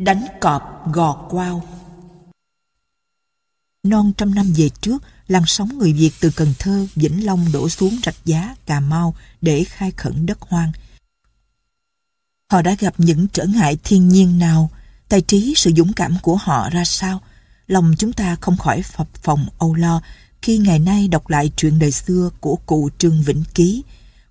Đánh cọp gò quao Non trăm năm về trước, làn sóng người Việt từ Cần Thơ, Vĩnh Long đổ xuống Rạch Giá, Cà Mau để khai khẩn đất hoang. Họ đã gặp những trở ngại thiên nhiên nào, tài trí sự dũng cảm của họ ra sao? Lòng chúng ta không khỏi phập phòng âu lo khi ngày nay đọc lại chuyện đời xưa của cụ Trương Vĩnh Ký.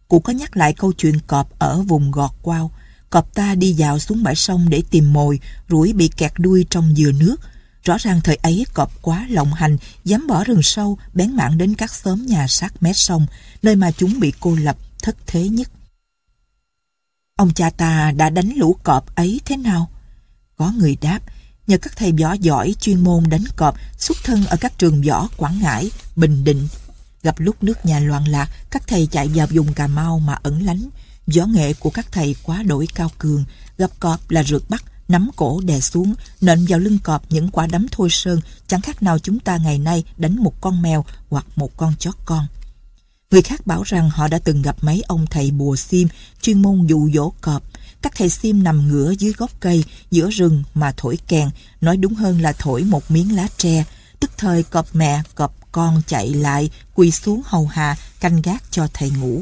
Cụ có nhắc lại câu chuyện cọp ở vùng Gọt Quao. Cọp ta đi dạo xuống bãi sông để tìm mồi, rủi bị kẹt đuôi trong dừa nước. Rõ ràng thời ấy cọp quá lộng hành, dám bỏ rừng sâu, bén mảng đến các xóm nhà sát mé sông, nơi mà chúng bị cô lập, thất thế nhất. Ông cha ta đã đánh lũ cọp ấy thế nào? Có người đáp, nhờ các thầy võ giỏi chuyên môn đánh cọp xuất thân ở các trường võ Quảng Ngãi, Bình Định. Gặp lúc nước nhà loạn lạc, các thầy chạy vào vùng Cà Mau mà ẩn lánh. Võ nghệ của các thầy quá đổi cao cường, gặp cọp là rượt bắt, nắm cổ đè xuống, nện vào lưng cọp những quả đấm thôi sơn, chẳng khác nào chúng ta ngày nay đánh một con mèo hoặc một con chó con. Người khác bảo rằng họ đã từng gặp mấy ông thầy bùa sim chuyên môn dụ dỗ cọp. Các thầy sim nằm ngửa dưới gốc cây, giữa rừng mà thổi kèn, nói đúng hơn là thổi một miếng lá tre. Tức thời cọp mẹ, cọp con chạy lại, quỳ xuống hầu hà, canh gác cho thầy ngủ.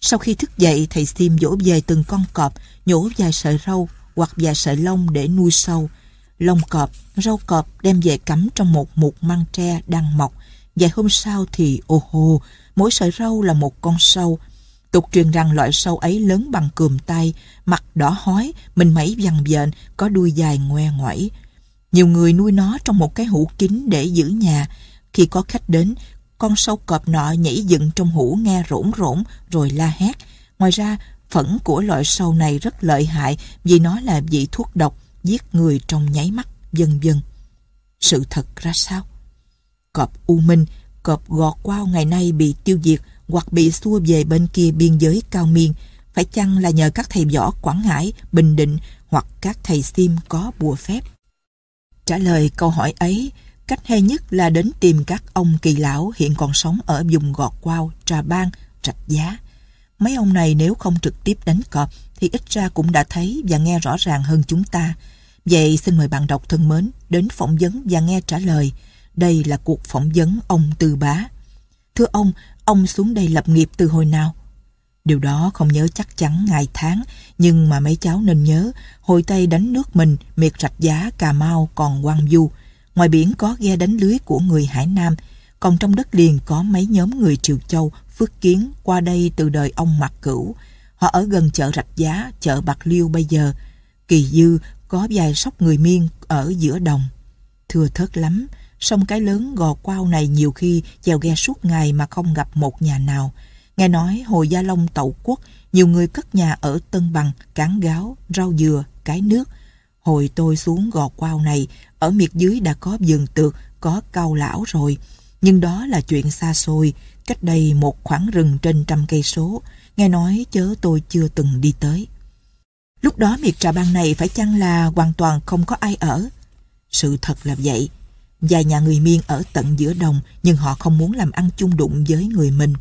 Sau khi thức dậy, thầy Sim dỗ về từng con cọp, nhổ vài sợi râu hoặc vài sợi lông để nuôi sâu. Lông cọp, râu cọp đem về cắm trong một mục măng tre đang mọc. Vài hôm sau thì ô hô, mỗi sợi râu là một con sâu. Tục truyền rằng loại sâu ấy lớn bằng cườm tay, mặt đỏ hói, mình mẩy vằn vện, có đuôi dài ngoe ngoẩy. Nhiều người nuôi nó trong một cái hũ kín để giữ nhà. Khi có khách đến, con sâu cọp nọ nhảy dựng trong hũ nghe rỗn rỗn rồi la hét. Ngoài ra, phẫn của loại sâu này rất lợi hại vì nó là vị thuốc độc, giết người trong nháy mắt, vân vân. Sự thật ra sao? Cọp U Minh cọp gọt quao ngày nay bị tiêu diệt hoặc bị xua về bên kia biên giới cao miên, phải chăng là nhờ các thầy võ Quảng Ngãi, Bình Định hoặc các thầy sim có bùa phép? Trả lời câu hỏi ấy, cách hay nhất là đến tìm các ông kỳ lão hiện còn sống ở vùng gọt quao, trà bang, Trạch giá. Mấy ông này nếu không trực tiếp đánh cọp thì ít ra cũng đã thấy và nghe rõ ràng hơn chúng ta. Vậy xin mời bạn đọc thân mến đến phỏng vấn và nghe trả lời. Đây là cuộc phỏng vấn ông Tư Bá. Thưa ông, ông xuống đây lập nghiệp từ hồi nào? Điều đó không nhớ chắc chắn ngày tháng, nhưng mà mấy cháu nên nhớ, hồi Tây đánh nước mình, miệt rạch giá, Cà Mau còn quang du. Ngoài biển có ghe đánh lưới của người Hải Nam, còn trong đất liền có mấy nhóm người Triều Châu, Phước Kiến qua đây từ đời ông Mạc Cửu. Họ ở gần chợ Rạch Giá, chợ Bạc Liêu bây giờ. Kỳ dư có vài sóc người miên ở giữa đồng. Thưa thớt lắm, sông cái lớn gò quao này nhiều khi chèo ghe suốt ngày mà không gặp một nhà nào. Nghe nói hồi Gia Long tậu quốc, nhiều người cất nhà ở Tân Bằng, cán gáo, rau dừa, cái nước. Hồi tôi xuống gò quao này, ở miệt dưới đã có vườn tược, có cao lão rồi. Nhưng đó là chuyện xa xôi, cách đây một khoảng rừng trên trăm cây số. Nghe nói chớ tôi chưa từng đi tới. Lúc đó miệt trà ban này phải chăng là hoàn toàn không có ai ở? Sự thật là vậy. Vài nhà người miên ở tận giữa đồng nhưng họ không muốn làm ăn chung đụng với người mình.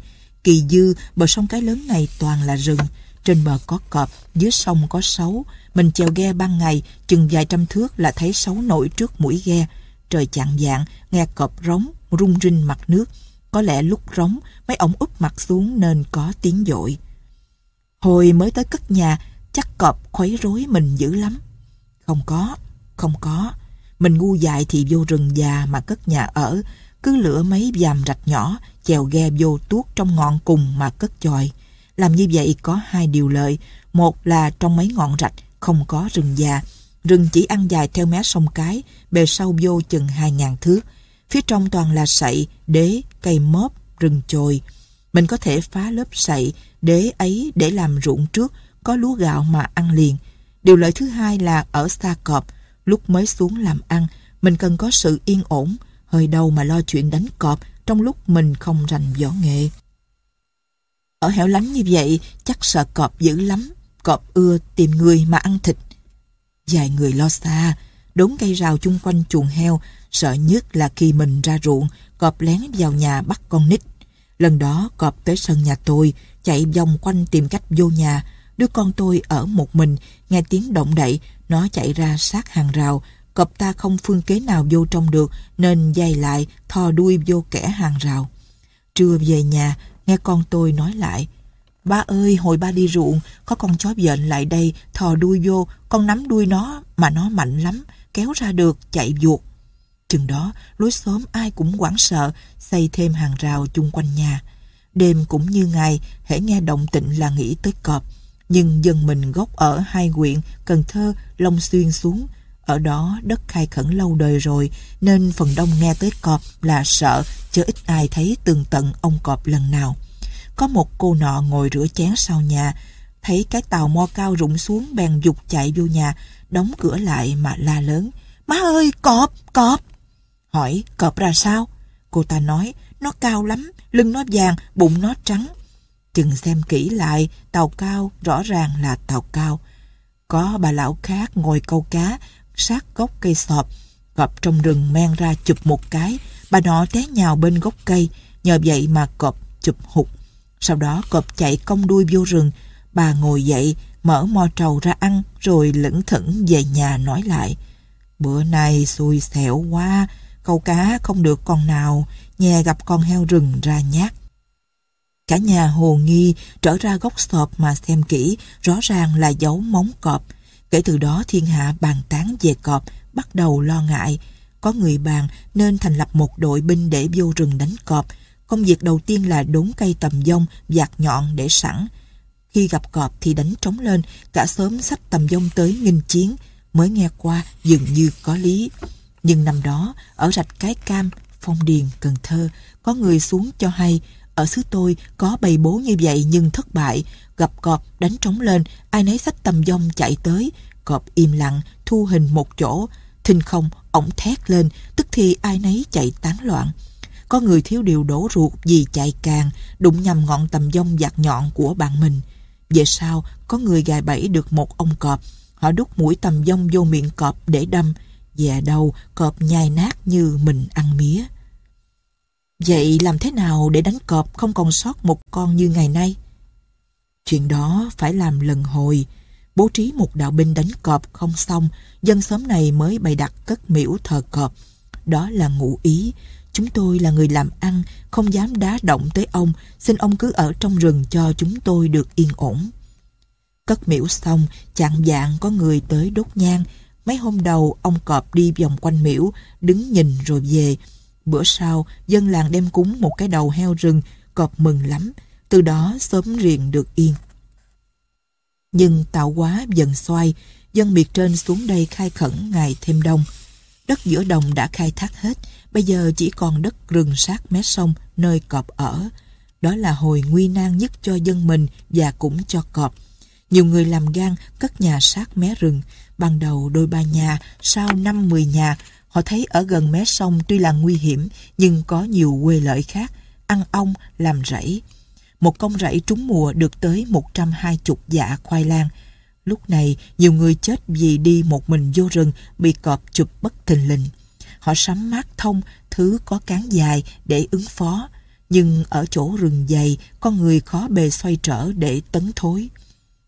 Kỳ dư, bờ sông cái lớn này toàn là rừng. Trên bờ có cọp, dưới sông có sấu. Mình chèo ghe ban ngày, chừng vài trăm thước là thấy sấu nổi trước mũi ghe. Trời chạng dạng, nghe cọp rống, rung rinh mặt nước. Có lẽ lúc rống, mấy ổng úp mặt xuống nên có tiếng dội. Hồi mới tới cất nhà, chắc cọp khuấy rối mình dữ lắm. Không có, không có. Mình ngu dại thì vô rừng già mà cất nhà ở, cứ lửa mấy dàm rạch nhỏ, chèo ghe vô tuốt trong ngọn cùng mà cất chòi. Làm như vậy có hai điều lợi. Một là trong mấy ngọn rạch không có rừng già. Rừng chỉ ăn dài theo mé sông cái, bề sâu vô chừng hai ngàn thước. Phía trong toàn là sậy, đế, cây mớp, rừng chồi. Mình có thể phá lớp sậy, đế ấy để làm ruộng trước, có lúa gạo mà ăn liền. Điều lợi thứ hai là ở xa cọp, Lúc mới xuống làm ăn, mình cần có sự yên ổn, hơi đâu mà lo chuyện đánh cọp trong lúc mình không rành võ nghệ. Ở hẻo lánh như vậy, chắc sợ cọp dữ lắm, cọp ưa tìm người mà ăn thịt. Vài người lo xa, đốn cây rào chung quanh chuồng heo, sợ nhất là khi mình ra ruộng, cọp lén vào nhà bắt con nít. Lần đó cọp tới sân nhà tôi, chạy vòng quanh tìm cách vô nhà, Đứa con tôi ở một mình, nghe tiếng động đậy, Nó chạy ra sát hàng rào, cọp ta không phương kế nào vô trong được nên dây lại thò đuôi vô kẻ hàng rào. Trưa về nhà, nghe con tôi nói lại. Ba ơi, hồi ba đi ruộng, có con chó vện lại đây, thò đuôi vô, con nắm đuôi nó, mà nó mạnh lắm, kéo ra được, chạy vuột. Chừng đó, lối xóm ai cũng hoảng sợ, xây thêm hàng rào chung quanh nhà. Đêm cũng như ngày, hễ nghe động tịnh là nghĩ tới cọp. Nhưng dân mình gốc ở hai huyện, Cần Thơ, Long Xuyên xuống. Ở đó đất khai khẩn lâu đời rồi, nên phần đông nghe tới cọp là sợ, chứ ít ai thấy tường tận ông cọp lần nào. Có một cô nọ ngồi rửa chén sau nhà, thấy cái tàu mo cao rụng xuống bèn dục chạy vô nhà, đóng cửa lại mà la lớn. Má ơi, cọp, cọp! Hỏi, cọp ra sao? Cô ta nói, nó cao lắm, lưng nó vàng, bụng nó trắng. Chừng xem kỹ lại, tàu cao rõ ràng là tàu cao. Có bà lão khác ngồi câu cá, sát gốc cây sọp, cọp trong rừng men ra chụp một cái, bà nọ té nhào bên gốc cây, nhờ vậy mà cọp chụp hụt. Sau đó cọp chạy cong đuôi vô rừng, bà ngồi dậy, mở mò trầu ra ăn, rồi lững thững về nhà nói lại. Bữa nay xui xẻo quá, câu cá không được con nào, nhà gặp con heo rừng ra nhát. Cả nhà hồ nghi trở ra góc sọp mà xem kỹ, rõ ràng là dấu móng cọp. Kể từ đó thiên hạ bàn tán về cọp, bắt đầu lo ngại. Có người bàn nên thành lập một đội binh để vô rừng đánh cọp. Công việc đầu tiên là đốn cây tầm dông, dạt nhọn để sẵn. Khi gặp cọp thì đánh trống lên, cả xóm sách tầm dông tới nghinh chiến. Mới nghe qua dường như có lý. Nhưng năm đó, ở rạch Cái Cam, Phong Điền, Cần Thơ, có người xuống cho hay, ở xứ tôi có bầy bố như vậy nhưng thất bại, gặp cọp đánh trống lên, ai nấy sách tầm dông chạy tới, cọp im lặng, thu hình một chỗ, thình không, ổng thét lên, tức thì ai nấy chạy tán loạn. Có người thiếu điều đổ ruột vì chạy càng, đụng nhầm ngọn tầm dông giặt nhọn của bạn mình. Về sau, có người gài bẫy được một ông cọp, họ đút mũi tầm dông vô miệng cọp để đâm, về đầu cọp nhai nát như mình ăn mía. Vậy làm thế nào để đánh cọp không còn sót một con như ngày nay? Chuyện đó phải làm lần hồi. Bố trí một đạo binh đánh cọp không xong, dân xóm này mới bày đặt cất miễu thờ cọp. Đó là ngụ ý. Chúng tôi là người làm ăn, không dám đá động tới ông, xin ông cứ ở trong rừng cho chúng tôi được yên ổn. Cất miễu xong, chạng dạng có người tới đốt nhang. Mấy hôm đầu, ông cọp đi vòng quanh miễu, đứng nhìn rồi về, Bữa sau, dân làng đem cúng một cái đầu heo rừng, cọp mừng lắm, từ đó sớm riêng được yên. Nhưng tạo quá dần xoay, dân miệt trên xuống đây khai khẩn ngày thêm đông. Đất giữa đồng đã khai thác hết, bây giờ chỉ còn đất rừng sát mé sông nơi cọp ở. Đó là hồi nguy nan nhất cho dân mình và cũng cho cọp. Nhiều người làm gan cất nhà sát mé rừng, ban đầu đôi ba nhà, sau năm mười nhà, Họ thấy ở gần mé sông tuy là nguy hiểm nhưng có nhiều quê lợi khác, ăn ong, làm rẫy. Một công rẫy trúng mùa được tới 120 dạ khoai lang. Lúc này, nhiều người chết vì đi một mình vô rừng bị cọp chụp bất thình lình. Họ sắm mát thông, thứ có cán dài để ứng phó. Nhưng ở chỗ rừng dày, con người khó bề xoay trở để tấn thối.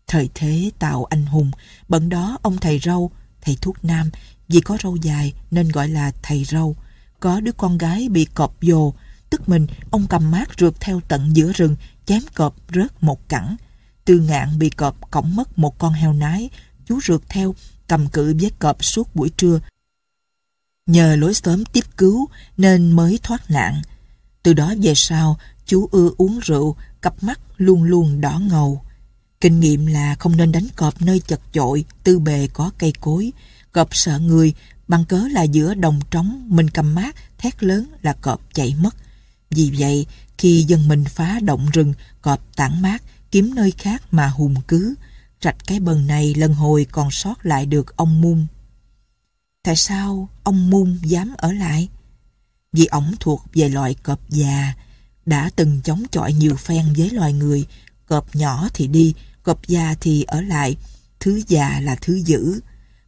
Thời thế tạo anh hùng, bận đó ông thầy râu, thầy thuốc nam, vì có râu dài nên gọi là thầy râu. Có đứa con gái bị cọp dồ, tức mình ông cầm mát rượt theo tận giữa rừng, chém cọp rớt một cẳng. Tư ngạn bị cọp cõng mất một con heo nái, chú rượt theo, cầm cự với cọp suốt buổi trưa. Nhờ lối sớm tiếp cứu nên mới thoát nạn. Từ đó về sau, chú ưa uống rượu, cặp mắt luôn luôn đỏ ngầu. Kinh nghiệm là không nên đánh cọp nơi chật chội, tư bề có cây cối, Cọp sợ người, bằng cớ là giữa đồng trống mình cầm mát, thét lớn là cọp chạy mất. Vì vậy, khi dân mình phá động rừng, cọp tản mát, kiếm nơi khác mà hùng cứ. Rạch cái bần này lần hồi còn sót lại được ông Mung. Tại sao ông Mung dám ở lại? Vì ổng thuộc về loại cọp già, đã từng chống chọi nhiều phen với loài người. Cọp nhỏ thì đi, cọp già thì ở lại. Thứ già là thứ dữ.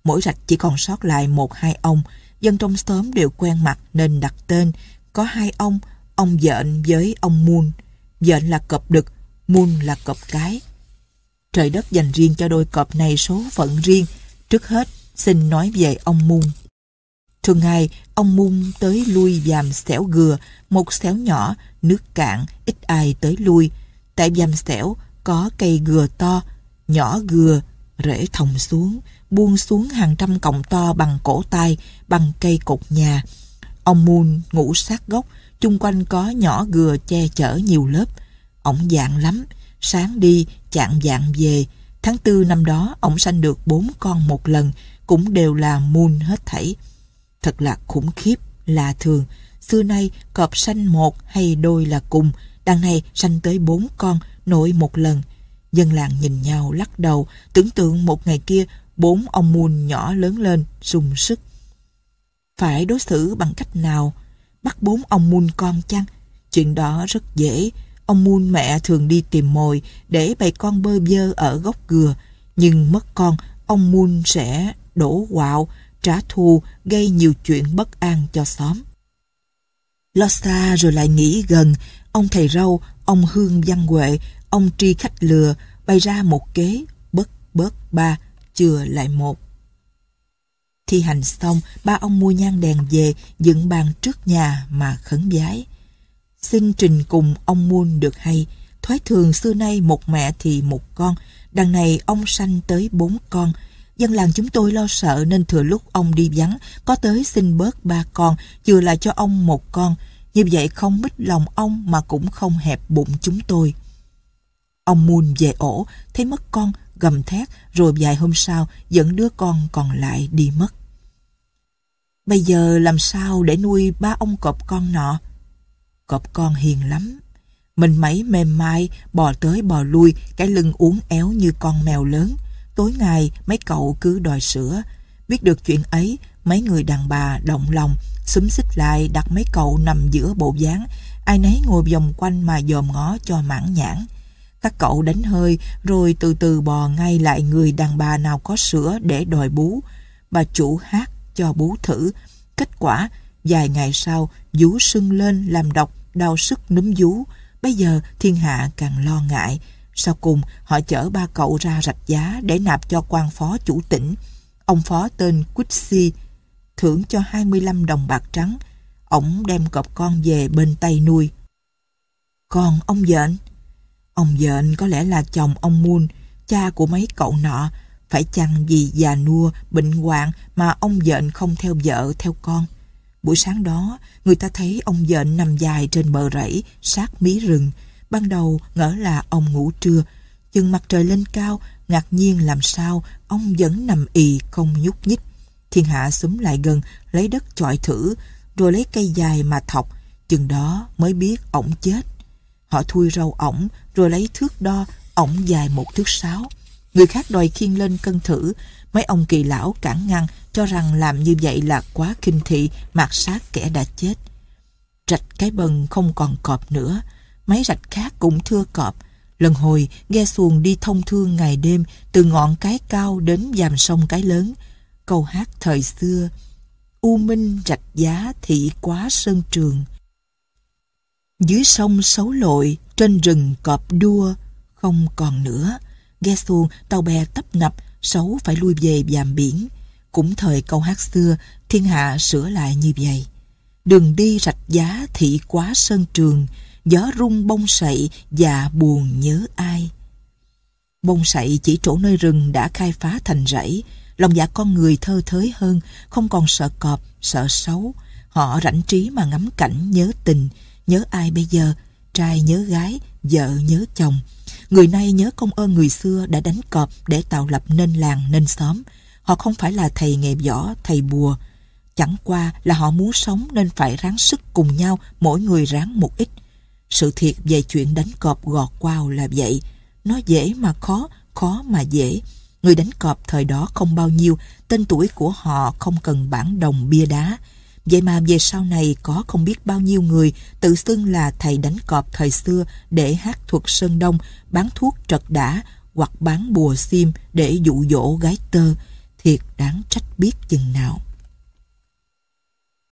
Mỗi rạch chỉ còn sót lại một hai ông, dân trong xóm đều quen mặt nên đặt tên. Có hai ông, ông dện với ông muôn. Dện là cọp đực, muôn là cọp cái. Trời đất dành riêng cho đôi cọp này số phận riêng. Trước hết, xin nói về ông Moon. Thường ngày, ông Moon tới lui dàm xẻo gừa, một xẻo nhỏ, nước cạn, ít ai tới lui. Tại dàm xẻo có cây gừa to, nhỏ gừa, rễ thòng xuống, buông xuống hàng trăm cọng to bằng cổ tay, bằng cây cột nhà. Ông Moon ngủ sát gốc, chung quanh có nhỏ gừa che chở nhiều lớp. Ổng dạng lắm, sáng đi, chạng dạng về. Tháng tư năm đó, ổng sanh được bốn con một lần, cũng đều là Moon hết thảy. Thật là khủng khiếp, lạ thường. Xưa nay, cọp sanh một hay đôi là cùng, đằng này sanh tới bốn con, nội một lần. Dân làng nhìn nhau lắc đầu, tưởng tượng một ngày kia bốn ông muôn nhỏ lớn lên, sung sức. Phải đối xử bằng cách nào? Bắt bốn ông Moon con chăng? Chuyện đó rất dễ. Ông Moon mẹ thường đi tìm mồi để bày con bơ vơ ở góc gừa. Nhưng mất con, ông Moon sẽ đổ quạo, trả thù, gây nhiều chuyện bất an cho xóm. Lo xa rồi lại nghĩ gần, ông thầy râu, ông Hương Văn Huệ, ông Tri Khách Lừa bày ra một kế bất bớt ba, chừa lại một. Thi hành xong, ba ông mua nhang đèn về, dựng bàn trước nhà mà khấn vái. Xin trình cùng ông muôn được hay, thoái thường xưa nay một mẹ thì một con, đằng này ông sanh tới bốn con. Dân làng chúng tôi lo sợ nên thừa lúc ông đi vắng, có tới xin bớt ba con, chừa lại cho ông một con. Như vậy không mít lòng ông mà cũng không hẹp bụng chúng tôi. Ông muôn về ổ, thấy mất con, gầm thét, rồi vài hôm sau dẫn đứa con còn lại đi mất. Bây giờ làm sao để nuôi ba ông cọp con nọ? Cọp con hiền lắm. Mình mấy mềm mại, bò tới bò lui, cái lưng uốn éo như con mèo lớn. Tối ngày, mấy cậu cứ đòi sữa. Biết được chuyện ấy, mấy người đàn bà động lòng, xúm xích lại đặt mấy cậu nằm giữa bộ dáng, ai nấy ngồi vòng quanh mà dòm ngó cho mãn nhãn. Các cậu đánh hơi rồi từ từ bò ngay lại người đàn bà nào có sữa để đòi bú. Bà chủ hát cho bú thử. Kết quả, vài ngày sau, vú sưng lên làm độc, đau sức núm vú. Bây giờ thiên hạ càng lo ngại. Sau cùng, họ chở ba cậu ra rạch giá để nạp cho quan phó chủ tỉnh. Ông phó tên Quixi thưởng cho 25 đồng bạc trắng. Ông đem cọp con về bên Tây nuôi. Còn ông dện, Ông dện có lẽ là chồng ông Moon, cha của mấy cậu nọ, phải chăng vì già nua, bệnh hoạn mà ông dện không theo vợ, theo con. Buổi sáng đó, người ta thấy ông dện nằm dài trên bờ rẫy, sát mí rừng. Ban đầu ngỡ là ông ngủ trưa, chừng mặt trời lên cao, ngạc nhiên làm sao ông vẫn nằm ì không nhúc nhích. Thiên hạ súng lại gần, lấy đất chọi thử, rồi lấy cây dài mà thọc, chừng đó mới biết ổng chết. Họ thui râu ổng, rồi lấy thước đo, ổng dài một thước sáu. Người khác đòi khiêng lên cân thử, mấy ông kỳ lão cản ngăn, cho rằng làm như vậy là quá kinh thị, mạt sát kẻ đã chết. Rạch cái bần không còn cọp nữa, mấy rạch khác cũng thưa cọp. Lần hồi, ghe xuồng đi thông thương ngày đêm, từ ngọn cái cao đến dàm sông cái lớn. Câu hát thời xưa, U Minh rạch giá thị quá sơn trường. Dưới sông xấu lội, trên rừng cọp đua, không còn nữa. Ghe xuồng, tàu bè tấp nập, xấu phải lui về dàm biển. Cũng thời câu hát xưa, thiên hạ sửa lại như vậy. Đường đi rạch giá thị quá sơn trường, gió rung bông sậy và buồn nhớ ai. Bông sậy chỉ chỗ nơi rừng đã khai phá thành rẫy, lòng dạ con người thơ thới hơn, không còn sợ cọp, sợ xấu. Họ rảnh trí mà ngắm cảnh nhớ tình, nhớ ai bây giờ, trai nhớ gái, vợ nhớ chồng. Người nay nhớ công ơn người xưa đã đánh cọp để tạo lập nên làng nên xóm. Họ không phải là thầy nghề võ, thầy bùa. Chẳng qua là họ muốn sống nên phải ráng sức cùng nhau, mỗi người ráng một ít. Sự thiệt về chuyện đánh cọp gọt quao là vậy. Nó dễ mà khó, khó mà dễ. Người đánh cọp thời đó không bao nhiêu, tên tuổi của họ không cần bản đồng bia đá. Vậy mà về sau này có không biết bao nhiêu người tự xưng là thầy đánh cọp thời xưa để hát thuật Sơn Đông, bán thuốc trật đã hoặc bán bùa sim để dụ dỗ gái tơ. Thiệt đáng trách biết chừng nào.